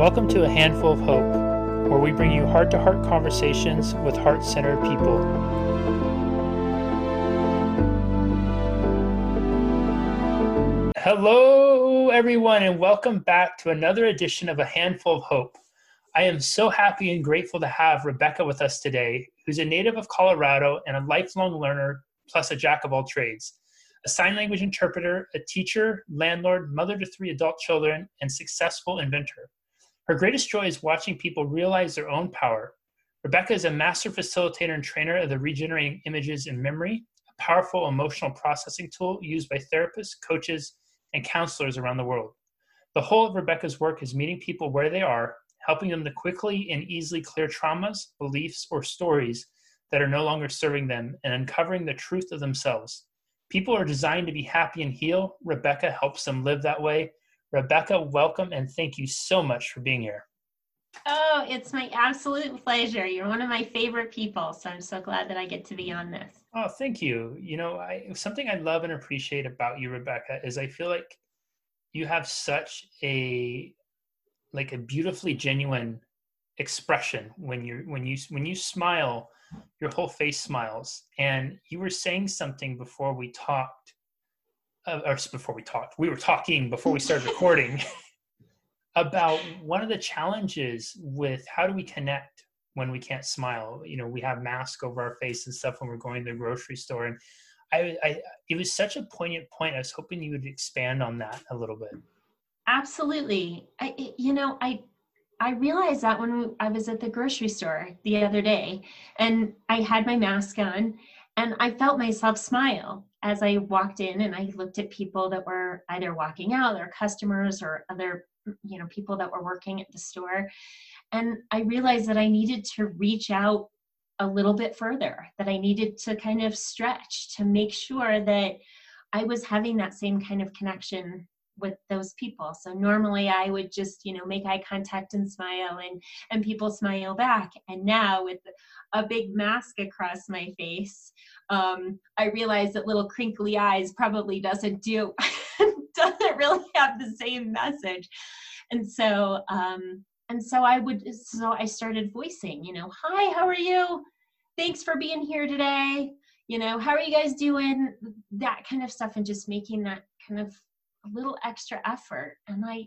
Welcome to A Handful of Hope, where we bring you heart to heart conversations with heart centered people. Hello, everyone, and welcome back to another edition of A Handful of Hope. I am so happy and grateful to have Rebecca with us today, who's a native of Colorado and a lifelong learner, plus a jack of all trades a sign language interpreter, a teacher, landlord, mother to three adult children, and successful inventor. Her greatest joy is watching people realize their own power. Rebecca is a master facilitator and trainer of the Regenerating Images in Memory, a powerful emotional processing tool used by therapists, coaches, and counselors around the world. The whole of Rebecca's work is meeting people where they are, helping them to quickly and easily clear traumas, beliefs, or stories that are no longer serving them and uncovering the truth of themselves. People are designed to be happy and heal. Rebecca helps them live that way Rebecca, welcome and thank you so much for being here. Oh, it's my absolute pleasure. You're one of my favorite people, so I'm so glad that I get to be on this. Oh, thank you. You know, I something I love and appreciate about you, Rebecca, is I feel like you have such a like a beautifully genuine expression when you when you when you smile, your whole face smiles. And you were saying something before we talked uh, or before we talked, we were talking before we started recording about one of the challenges with how do we connect when we can't smile. You know, we have masks over our face and stuff when we're going to the grocery store, and I, I it was such a poignant point. I was hoping you would expand on that a little bit. Absolutely, I you know I I realized that when I was at the grocery store the other day and I had my mask on and I felt myself smile as I walked in and I looked at people that were either walking out, their customers or other, you know, people that were working at the store. And I realized that I needed to reach out a little bit further, that I needed to kind of stretch to make sure that I was having that same kind of connection with those people. So normally i would just you know make eye contact and smile and and people smile back. And now with a big mask across my face um, i realize that little crinkly eyes probably doesn't do doesn't really have the same message. And so um and so i would so i started voicing you know hi how are you? Thanks for being here today. You know how are you guys doing? That kind of stuff and just making that kind of a little extra effort. And i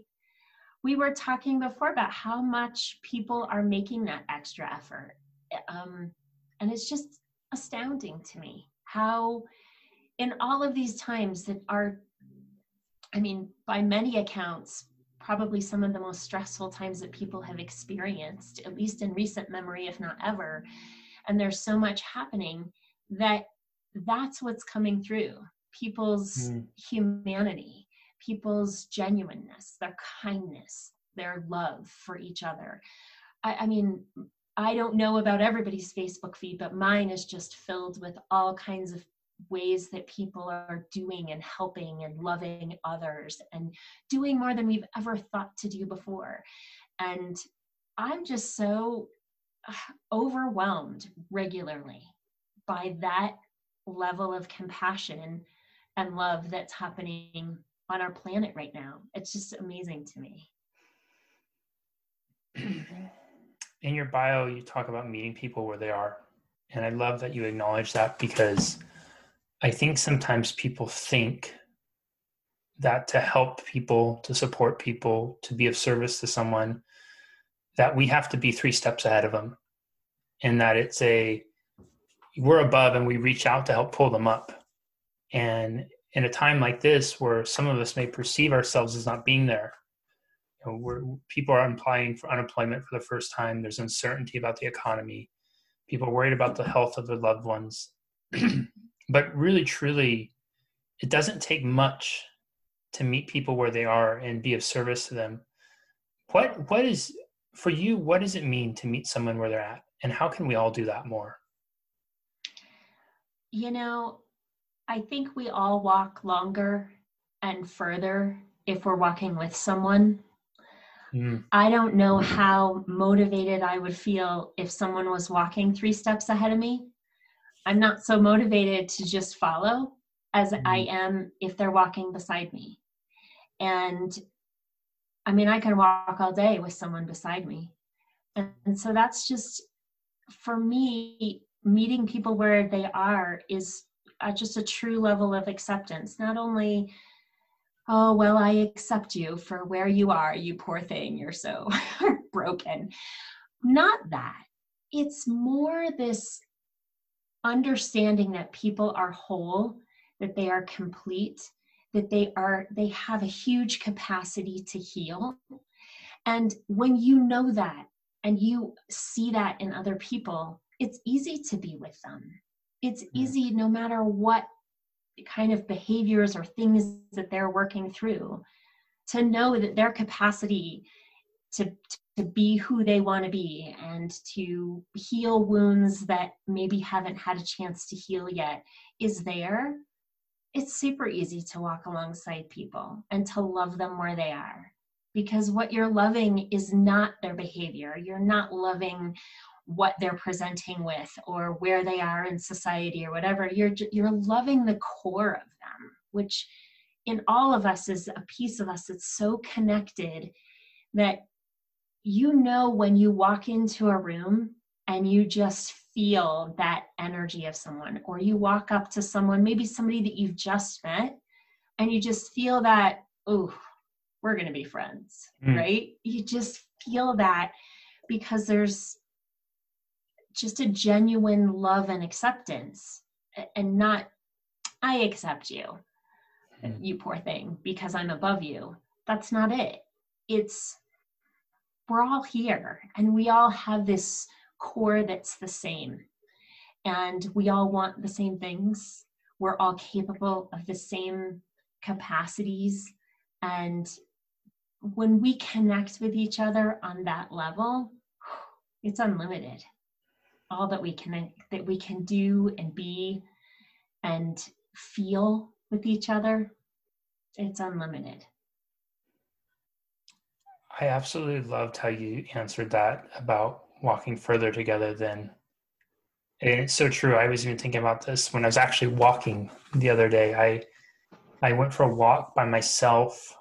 we were talking before about how much people are making that extra effort. Um, and it's just astounding to me how in all of these times that are i mean by many accounts probably some of the most stressful times that people have experienced at least in recent memory if not ever and there's so much happening that that's what's coming through people's mm. humanity people's genuineness, their kindness, their love for each other. I, I mean, I don't know about everybody's Facebook feed, but mine is just filled with all kinds of ways that people are doing and helping and loving others and doing more than we've ever thought to do before. And I'm just so uh, overwhelmed regularly by that level of compassion and love that's happening on our planet right now. It's just amazing to me. In your bio, you talk about meeting people where they are. And I love that you acknowledge that because I think sometimes people think that to help people, to support people, to be of service to someone, that we have to be three steps ahead of them. And that it's a, we're above and we reach out to help pull them up. And in a time like this where some of us may perceive ourselves as not being there. You know, where people are applying for unemployment for the first time. There's uncertainty about the economy. People are worried about the health of their loved ones. But really truly it doesn't take much to meet people where they are and be of service to them. What what is for you what does it mean to meet someone where they're at? And how can we all do that more? You know I think we all walk longer and further if we're walking with someone. Mm. I don't know how motivated I would feel if someone was walking three steps ahead of me. I'm not so motivated to just follow as mm. I am if they're walking beside me. And I mean, I can walk all day with someone beside me. And, and so that's just, for me, meeting people where they are is uh, just a true level of acceptance. Not only, oh, well, I accept you for where you are, you poor thing, you're so broken. Not that. It's more this understanding that people are whole, that they are complete, that they are they have a huge capacity to heal. And when you know that and you see that in other people, it's easy to be with them. It's mm-hmm. easy no matter what kind of behaviors or things that they're working through to know that their capacity to, to be who they want to be and to heal wounds that maybe haven't had a chance to heal yet is there, it's super easy to walk alongside people and to love them where they are. Because what you're loving is not their behavior. You're not loving what they're presenting with or where they are in society or whatever. You're, you're loving the core of them, which in all of us is a piece of us that's so connected that you know when you walk into a room and you just feel that energy of someone, or you walk up to someone, maybe somebody that you've just met, and you just feel that, oh, we're going to be friends, mm. right? You just feel that because there's just a genuine love and acceptance, and not, I accept you, mm. you poor thing, because I'm above you. That's not it. It's, we're all here and we all have this core that's the same and we all want the same things we're all capable of the same capacities and when we connect with each other on that level it's unlimited all that we can that we can do and be and feel with each other it's unlimited I absolutely loved how you answered that about walking further together than and it's so true. I was even thinking about this when I was actually walking the other day. I I went for a walk by myself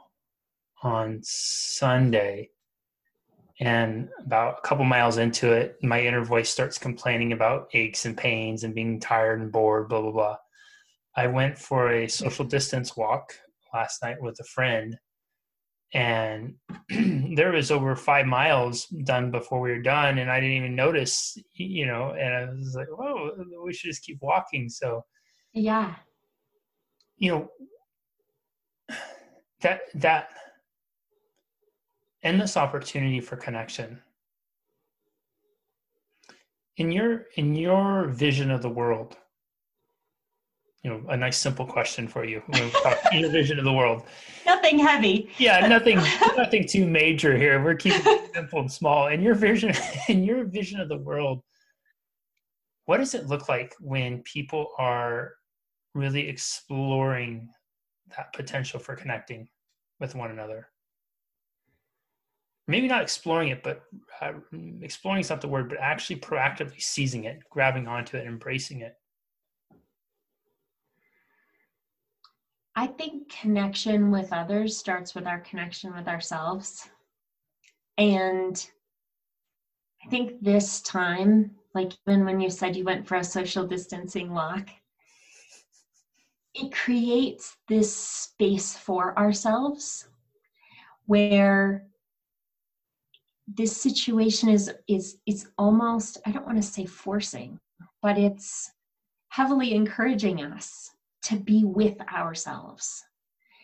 on Sunday and about a couple miles into it, my inner voice starts complaining about aches and pains and being tired and bored, blah blah blah. I went for a social distance walk last night with a friend. And there was over five miles done before we were done and i didn't even notice you know and i was like oh we should just keep walking. So yeah. you know that that endless opportunity for connection. In your in your vision of the world you know a nice simple question for you. In your vision of the world. Nothing heavy. Yeah nothing nothing too major here. We're keeping it simple and small. In your vision in your vision of the world what does it look like when people are really exploring that potential for connecting with one another maybe not exploring it but uh, exploring is not the word but actually proactively seizing it grabbing onto it embracing it I think connection with others starts with our connection with ourselves. And I think this time, like even when you said you went for a social distancing walk, it creates this space for ourselves where this situation is is it's almost i don't want to say forcing but it's heavily encouraging us to be with ourselves.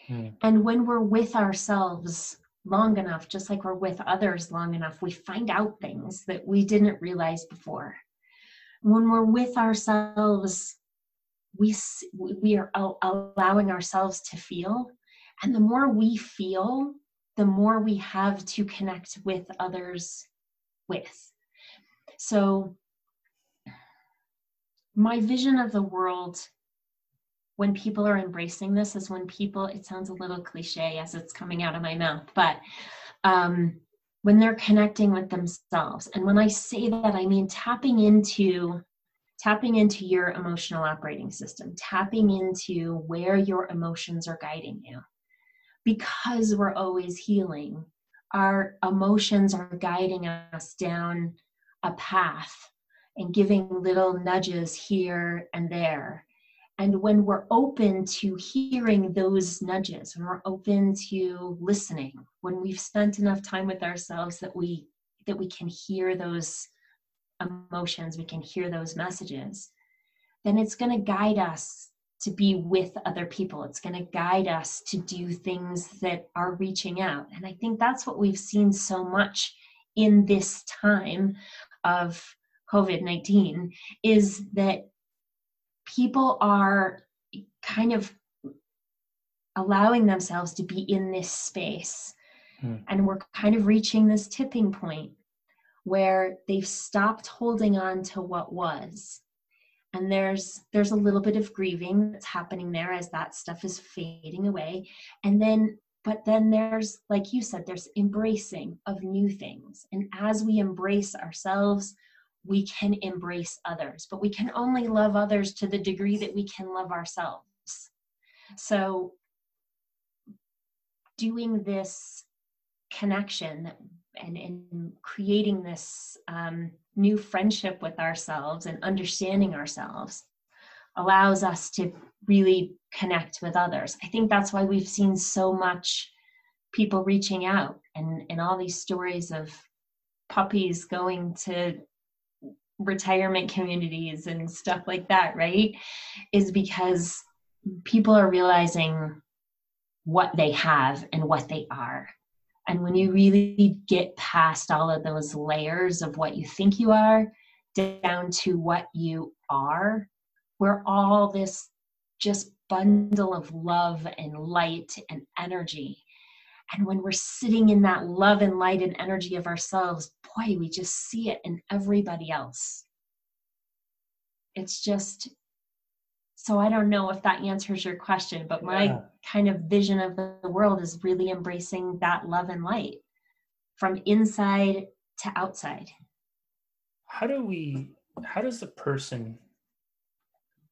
Mm. And when we're with ourselves long enough, just like we're with others long enough, we find out things that we didn't realize before. When we're with ourselves, we, we are allowing ourselves to feel. And the more we feel, the more we have to connect with others with. So, my vision of the world when people are embracing this is when people it sounds a little cliche as it's coming out of my mouth but um, when they're connecting with themselves and when i say that i mean tapping into tapping into your emotional operating system tapping into where your emotions are guiding you because we're always healing our emotions are guiding us down a path and giving little nudges here and there. And when we're open to hearing those nudges, when we're open to listening, when we've spent enough time with ourselves that we that we can hear those emotions, we can hear those messages, then it's going to guide us to be with other people. It's going to guide us to do things that are reaching out. And I think that's what we've seen so much in this time of COVID 19 is that people are kind of allowing themselves to be in this space. Hmm. And we're kind of reaching this tipping point where they've stopped holding on to what was and there's there's a little bit of grieving that's happening there as that stuff is fading away. And then but then there's like you said there's embracing of new things. And as we embrace ourselves we can embrace others but we can only love others to the degree that we can love ourselves. So doing this connection and, in creating this um, new friendship with ourselves and understanding ourselves allows us to really connect with others. I think that's why we've seen so much people reaching out and, and all these stories of puppies going to retirement communities and stuff like that, right? Is because people are realizing what they have and what they are. And when you really get past all of those layers of what you think you are down to what you are, we're all this just bundle of love and light and energy. And when we're sitting in that love and light and energy of ourselves, boy, we just see it in everybody else. It's just so I don't know if that answers your question, but my yeah. kind of vision of the world is really embracing that love and light from inside to outside. How do we, how does the person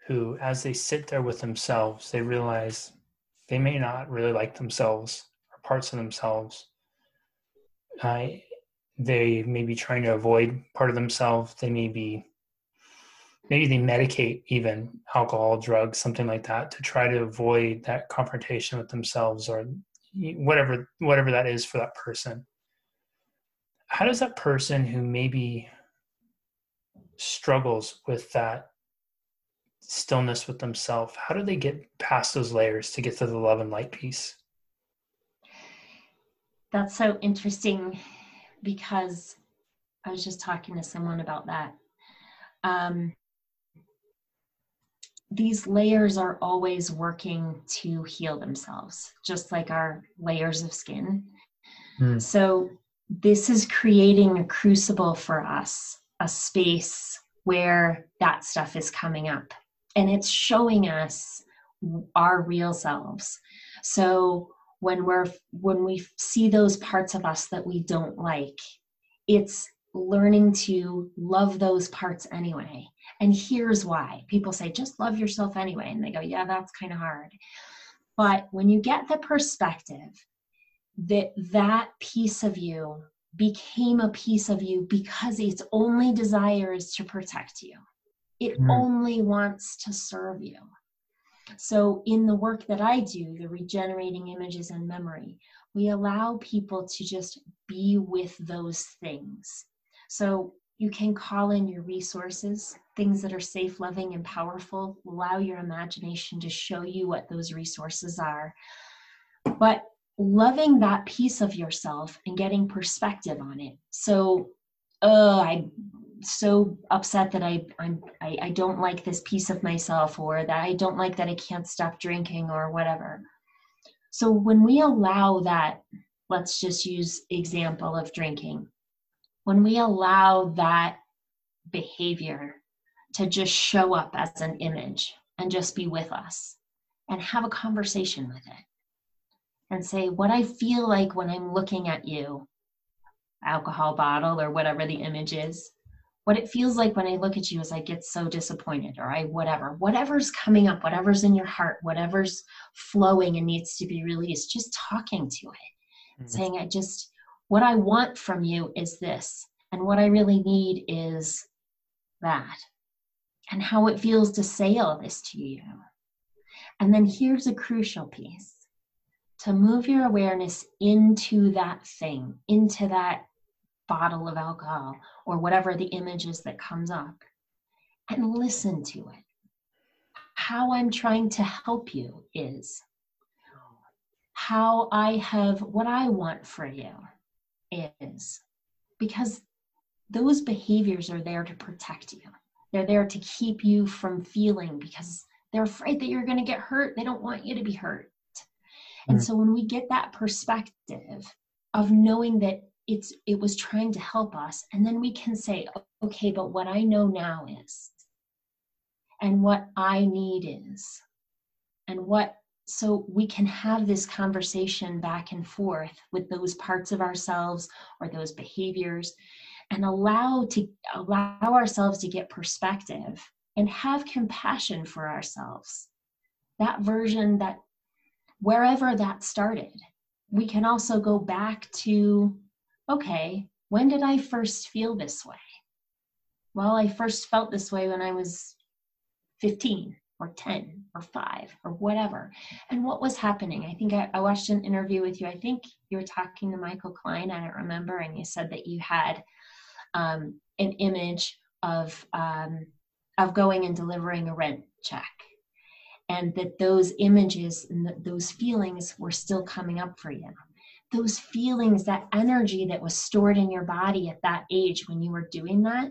who, as they sit there with themselves, they realize they may not really like themselves or parts of themselves? Uh, they may be trying to avoid part of themselves. They may be maybe they medicate even alcohol drugs something like that to try to avoid that confrontation with themselves or whatever whatever that is for that person. How does that person who maybe struggles with that stillness with themselves how do they get past those layers to get to the love and light piece? That's so interesting because i was just talking to someone about that. Um, these layers are always working to heal themselves, just like our layers of skin. Mm. So, this is creating a crucible for us, a space where that stuff is coming up and it's showing us our real selves. So, when we're when we see those parts of us that we don't like, it's learning to love those parts anyway and here's why people say, just love yourself anyway. And they go, yeah, that's kind of hard. But when you get the perspective that that piece of you became a piece of you because its only desire is to protect you, it mm. only wants to serve you. So, in the work that I do, the regenerating images in memory, we allow people to just be with those things. So, you can call in your resources, things that are safe, loving, and powerful. Allow your imagination to show you what those resources are. But loving that piece of yourself and getting perspective on it. So, oh, I'm so upset that I, I'm, I, I don't like this piece of myself, or that I don't like that I can't stop drinking, or whatever. So when we allow that, let's just use example of drinking when we allow that behavior to just show up as an image and just be with us and have a conversation with it and say, What I feel like when I'm looking at you, alcohol bottle or whatever the image is, what it feels like when I look at you is I get so disappointed or I whatever, whatever's coming up, whatever's in your heart, whatever's flowing and needs to be released, just talking to it, mm-hmm. saying, I just, what I want from you is this, and what I really need is that, and how it feels to say all this to you. And then here's a crucial piece to move your awareness into that thing, into that bottle of alcohol or whatever the image is that comes up, and listen to it. How I'm trying to help you is how I have what I want for you is because those behaviors are there to protect you. They're there to keep you from feeling because they're afraid that you're going to get hurt. They don't want you to be hurt. And mm. so when we get that perspective of knowing that it's it was trying to help us and then we can say okay but what i know now is and what i need is and what so we can have this conversation back and forth with those parts of ourselves or those behaviors and allow to allow ourselves to get perspective and have compassion for ourselves. That version that wherever that started we can also go back to okay when did i first feel this way? Well i first felt this way when i was 15 or 10 or 5 or whatever. And what was happening? I think I, I, watched an interview with you. I think you were talking to Michael Klein, I don't remember, and you said that you had um, an image of um, of going and delivering a rent check. And that those images and the, those feelings were still coming up for you. Those feelings, that energy that was stored in your body at that age when you were doing that,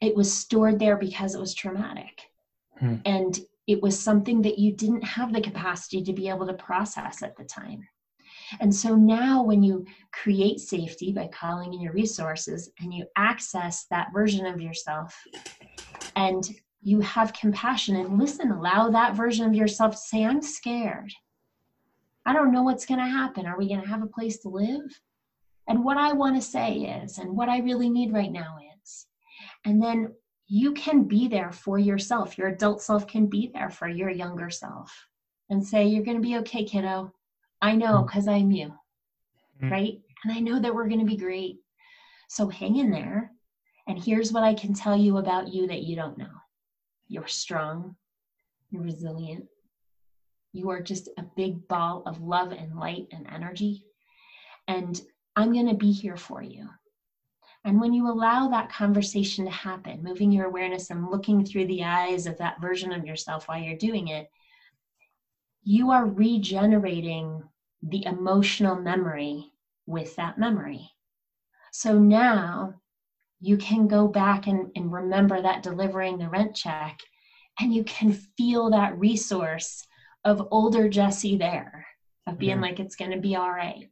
it was stored there because it was traumatic Hmm. And it was something that you didn't have the capacity to be able to process at the time. And so now, when you create safety by calling in your resources and you access that version of yourself and you have compassion and listen, allow that version of yourself to say, I'm scared. I don't know what's going to happen. Are we going to have a place to live? And what I want to say is, and what I really need right now is. And then you can be there for yourself. Your adult self can be there for your younger self and say, You're going to be okay, kiddo. I know because mm. I'm you. Mm-hmm. Right. And I know that we're going to be great. So hang in there. And here's what I can tell you about you that you don't know you're strong, you're resilient, you are just a big ball of love and light and energy. And I'm going to be here for you. And when you allow that conversation to happen, moving your awareness and looking through the eyes of that version of yourself while you're doing it, you are regenerating the emotional memory with that memory. So now you can go back and, and remember that delivering the rent check, and you can feel that resource of older Jesse there, of being mm-hmm. like, it's going to be all right.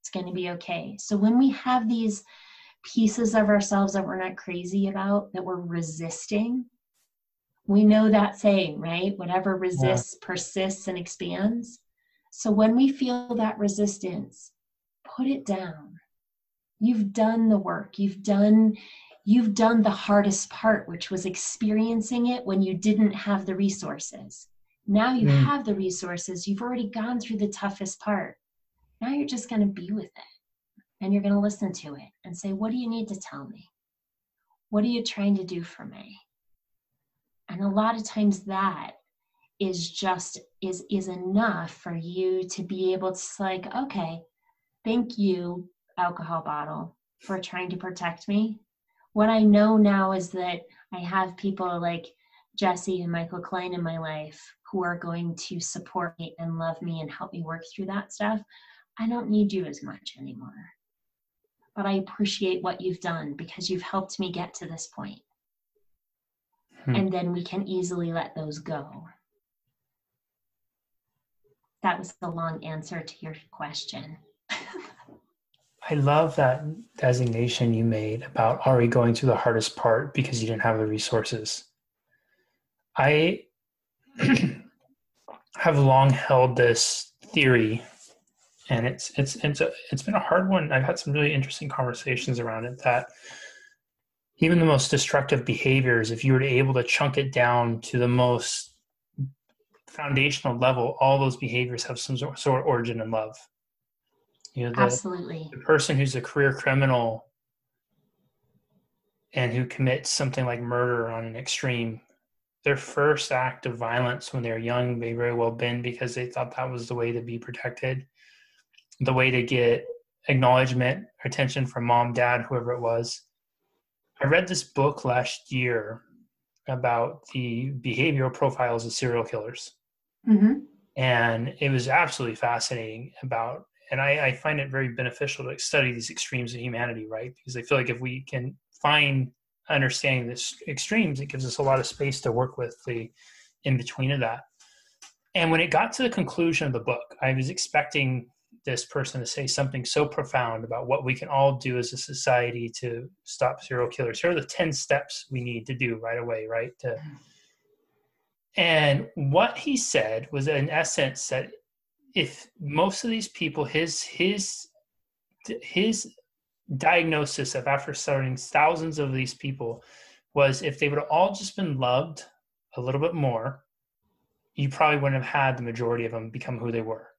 It's going to be okay. So when we have these pieces of ourselves that we're not crazy about, that we're resisting. We know that saying, right? Whatever resists yeah. persists and expands. So when we feel that resistance, put it down. You've done the work. You've done you've done the hardest part, which was experiencing it when you didn't have the resources. Now you mm. have the resources. You've already gone through the toughest part. Now you're just going to be with it and you're going to listen to it and say, What do you need to tell me? What are you trying to do for me? And a lot of times that is just is is enough for you to be able to like okay thank you alcohol bottle for trying to protect me what i know now is that i have people like jesse and michael klein in my life who are going to support me and love me and help me work through that stuff i don't need you as much anymore but I appreciate what you've done because you've helped me get to this point. Hmm. And then we can easily let those go. That was the long answer to your question. I love that designation you made about already going through the hardest part because you didn't have the resources. I have long held this theory and it's it's it's a, it's been a hard one. I've had some really interesting conversations around it. That even the most destructive behaviors, if you were to able to chunk it down to the most foundational level, all those behaviors have some sort of origin in love. You know, the, Absolutely. The person who's a career criminal and who commits something like murder on an extreme, their first act of violence when they're young may very well been because they thought that was the way to be protected, the way to get acknowledgement, attention from mom, dad, whoever it was. I read this book last year about the behavioral profiles of serial killers. Mm-hmm. And it was absolutely fascinating about, and I, I find it very beneficial to study these extremes of humanity, right? Because I feel like if we can find understanding this extremes, it gives us a lot of space to work with the in between of that. And when it got to the conclusion of the book, I was expecting this person to say something so profound about what we can all do as a society to stop serial killers. Here are the 10 steps we need to do right away, right? To, and what he said was in essence that if most of these people, his his his diagnosis of after studying thousands of these people was if they would have all just been loved a little bit more, you probably wouldn't have had the majority of them become who they were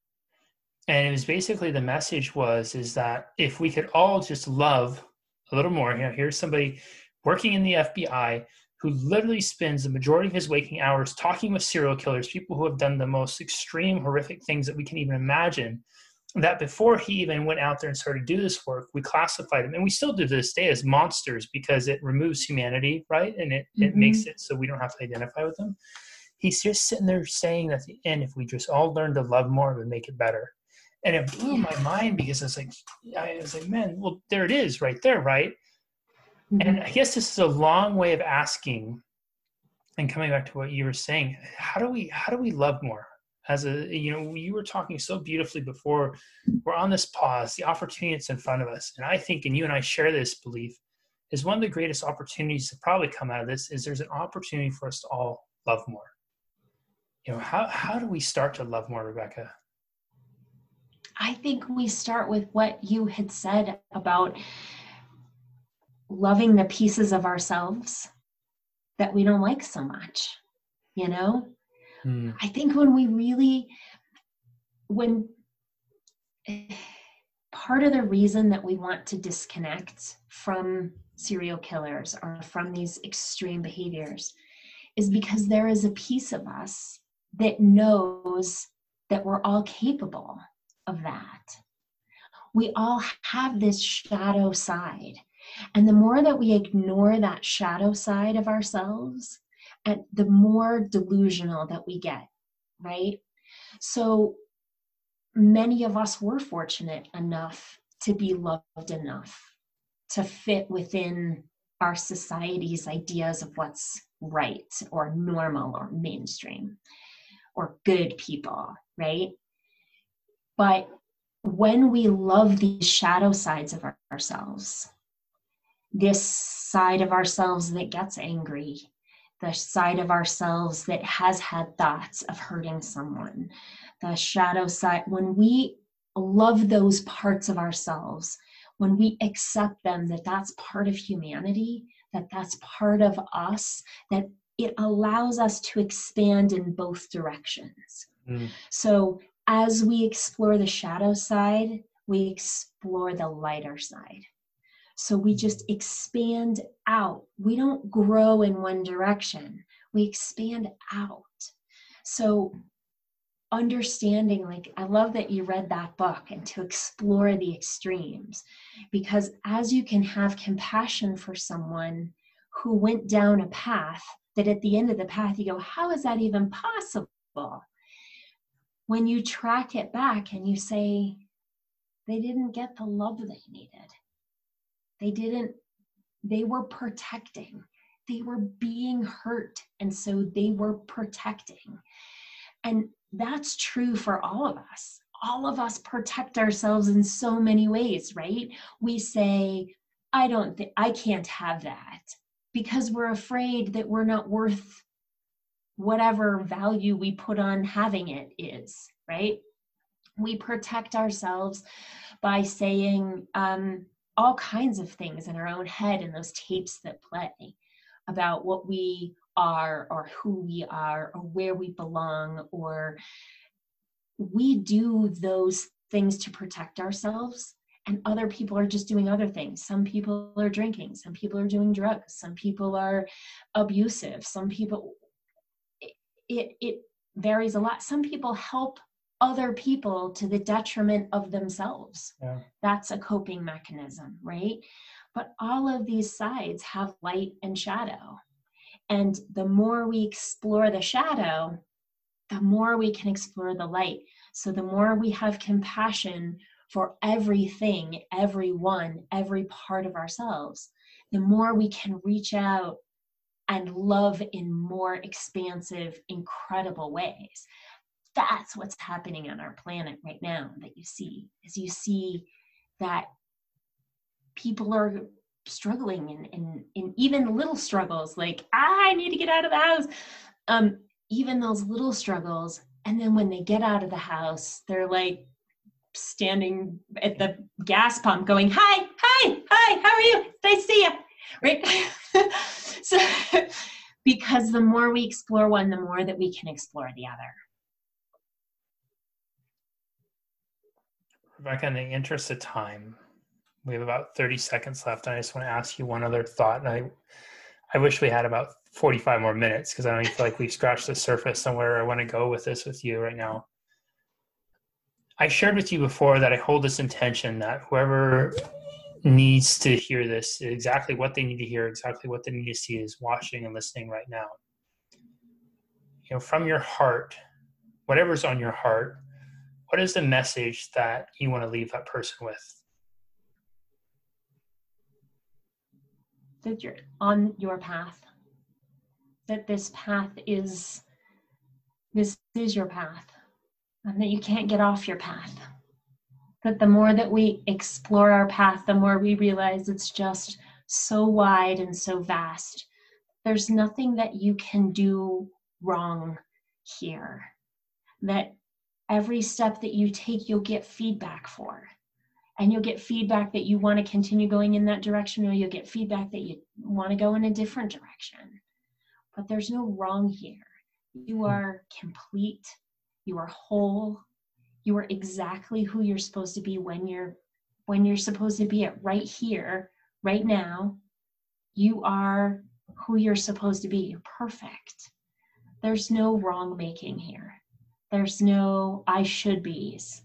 and it was basically the message was is that if we could all just love a little more you know here's somebody working in the fbi who literally spends the majority of his waking hours talking with serial killers people who have done the most extreme horrific things that we can even imagine that before he even went out there and started to do this work we classified them and we still do to this day as monsters because it removes humanity right? And it, mm-hmm. it makes it so we don't have to identify with them. He's just sitting there saying at the end if we just all learn to love more it would make it better and it blew my mind because I was like, I was like, man, well, there it is, right there, right? Mm-hmm. And I guess this is a long way of asking, and coming back to what you were saying, how do we how do we love more? As a you know, you were talking so beautifully before. We're on this pause, the opportunity that's in front of us, and I think, and you and I share this belief, is one of the greatest opportunities to probably come out of this is there's an opportunity for us to all love more. You know, how how do we start to love more, Rebecca? I think we start with what you had said about loving the pieces of ourselves that we don't like so much. You know? Mm. I think when we really, when part of the reason that we want to disconnect from serial killers or from these extreme behaviors is because there is a piece of us that knows that we're all capable of that. We all have this shadow side. And the more that we ignore that shadow side of ourselves, and the more delusional that we get, right? So many of us were fortunate enough to be loved enough to fit within our society's ideas of what's right or normal or mainstream or good people, right? But when we love these shadow sides of our, ourselves, this side of ourselves that gets angry, the side of ourselves that has had thoughts of hurting someone, the shadow side, when we love those parts of ourselves, when we accept them that that's part of humanity, that that's part of us, that it allows us to expand in both directions. Mm. So as we explore the shadow side, we explore the lighter side. So we just expand out. We don't grow in one direction, we expand out. So, understanding, like, I love that you read that book and to explore the extremes, because as you can have compassion for someone who went down a path that at the end of the path you go, How is that even possible? When you track it back and you say, they didn't get the love they needed, they didn't, they were protecting, they were being hurt, and so they were protecting. And that's true for all of us. All of us protect ourselves in so many ways, right? We say, I don't think I can't have that because we're afraid that we're not worth whatever value we put on having it is, right? We protect ourselves by saying um, all kinds of things in our own head and those tapes that play about what we are or who we are or where we belong or we do those things to protect ourselves and other people are just doing other things some people are drinking some people are doing drugs some people are abusive some people it it, varies a lot. Some people help other people to the detriment of themselves. Yeah. that's a coping mechanism right? But all of these sides have light and shadow. And the more we explore the shadow the more we can explore the light. So the more we have compassion for everything, everyone, every part of ourselves, the more we can reach out and love in more expansive, incredible ways. That's what's happening on our planet right now that you see, as you see that people are struggling in, even little struggles like i need to get out of the house um, even those little struggles and then when they get out of the house they're like standing at the gas pump going, Hi, hi, hi, how are you? Nice to see you. Right? so, because the more we explore one, the more that we can explore the other. Rebecca, in the interest of time, we have about 30 seconds left. And I just want to ask you one other thought. And I, I wish we had about 45 more minutes because I don't feel like we've scratched the surface somewhere I want to go with this with you right now. I shared with you before that I hold this intention that whoever needs to hear this, exactly what they need to hear, exactly what they need to see is watching and listening right now. You know, from your heart, whatever's on your heart, what is the message that you want to leave that person with? That you're on your path. That this path is this is your path and that you can't get off your path. That the more that we explore our path, the more we realize it's just so wide and so vast. There's nothing that you can do wrong here. That every step that you take, you'll get feedback for. And you'll get feedback that you want to continue going in that direction, or you'll get feedback that you want to go in a different direction. But there's no wrong here. You hmm. are complete you are whole you are exactly who you're supposed to be when you're when you're supposed to be at right here right now. You are who you're supposed to be. You're perfect. There's no wrong making here. There's no i should be's.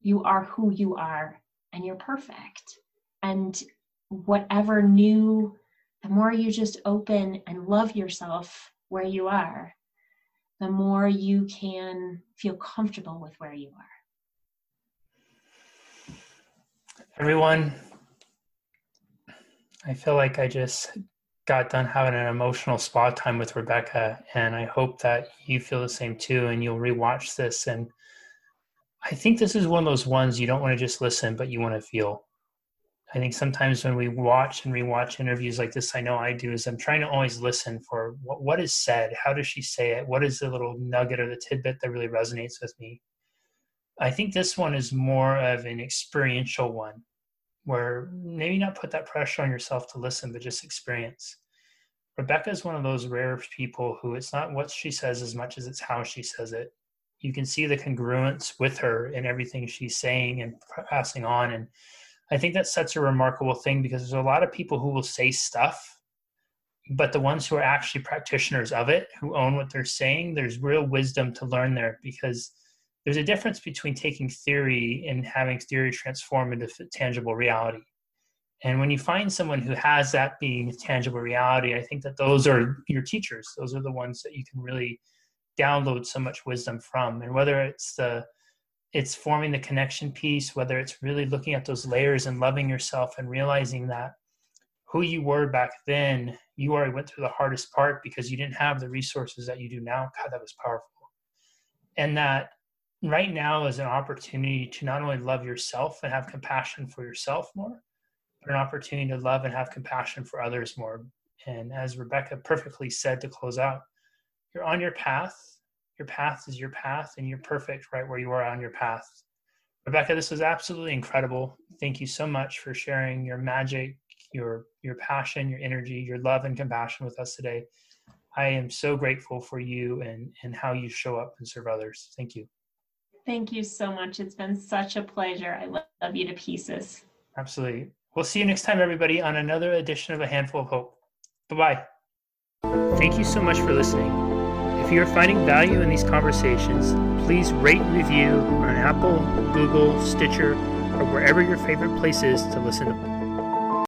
You are who you are and you're perfect. And whatever new the more you just open and love yourself where you are the more you can feel comfortable with where you are. Everyone, I feel like I just got done having an emotional spa time with Rebecca, and I hope that you feel the same too, and you'll rewatch this. And I think this is one of those ones you don't want to just listen, but you want to feel. I think sometimes when we watch and rewatch interviews like this, I know I do, is I'm trying to always listen for what, what is said. How does she say it? What is the little nugget or the tidbit that really resonates with me? I think this one is more of an experiential one where maybe not put that pressure on yourself to listen, but just experience. Rebecca is one of those rare people who it's not what she says as much as it's how she says it. You can see the congruence with her in everything she's saying and passing on. And I think that's such a remarkable thing because there's a lot of people who will say stuff, but the ones who are actually practitioners of it, who own what they're saying, there's real wisdom to learn there because there's a difference between taking theory and having theory transform into tangible reality. And when you find someone who has that being tangible reality, I think that those are your teachers. Those are the ones that you can really download so much wisdom from. And whether it's the it's forming the connection piece, whether it's really looking at those layers and loving yourself and realizing that who you were back then, you already went through the hardest part because you didn't have the resources that you do now. God, that was powerful. And that right now is an opportunity to not only love yourself and have compassion for yourself more, but an opportunity to love and have compassion for others more. And as Rebecca perfectly said to close out, you're on your path your path is your path and you're perfect right where you are on your path. Rebecca, this was absolutely incredible. Thank you so much for sharing your magic, your your passion, your energy, your love and compassion with us today. I am so grateful for you and and how you show up and serve others. Thank you. Thank you so much. It's been such a pleasure. I love you to pieces. Absolutely. We'll see you next time, everybody, on another edition of A Handful of Hope. Bye bye. Thank you so much for listening. If you are finding value in these conversations, please rate and review on Apple, Google, Stitcher, or wherever your favorite place is to listen to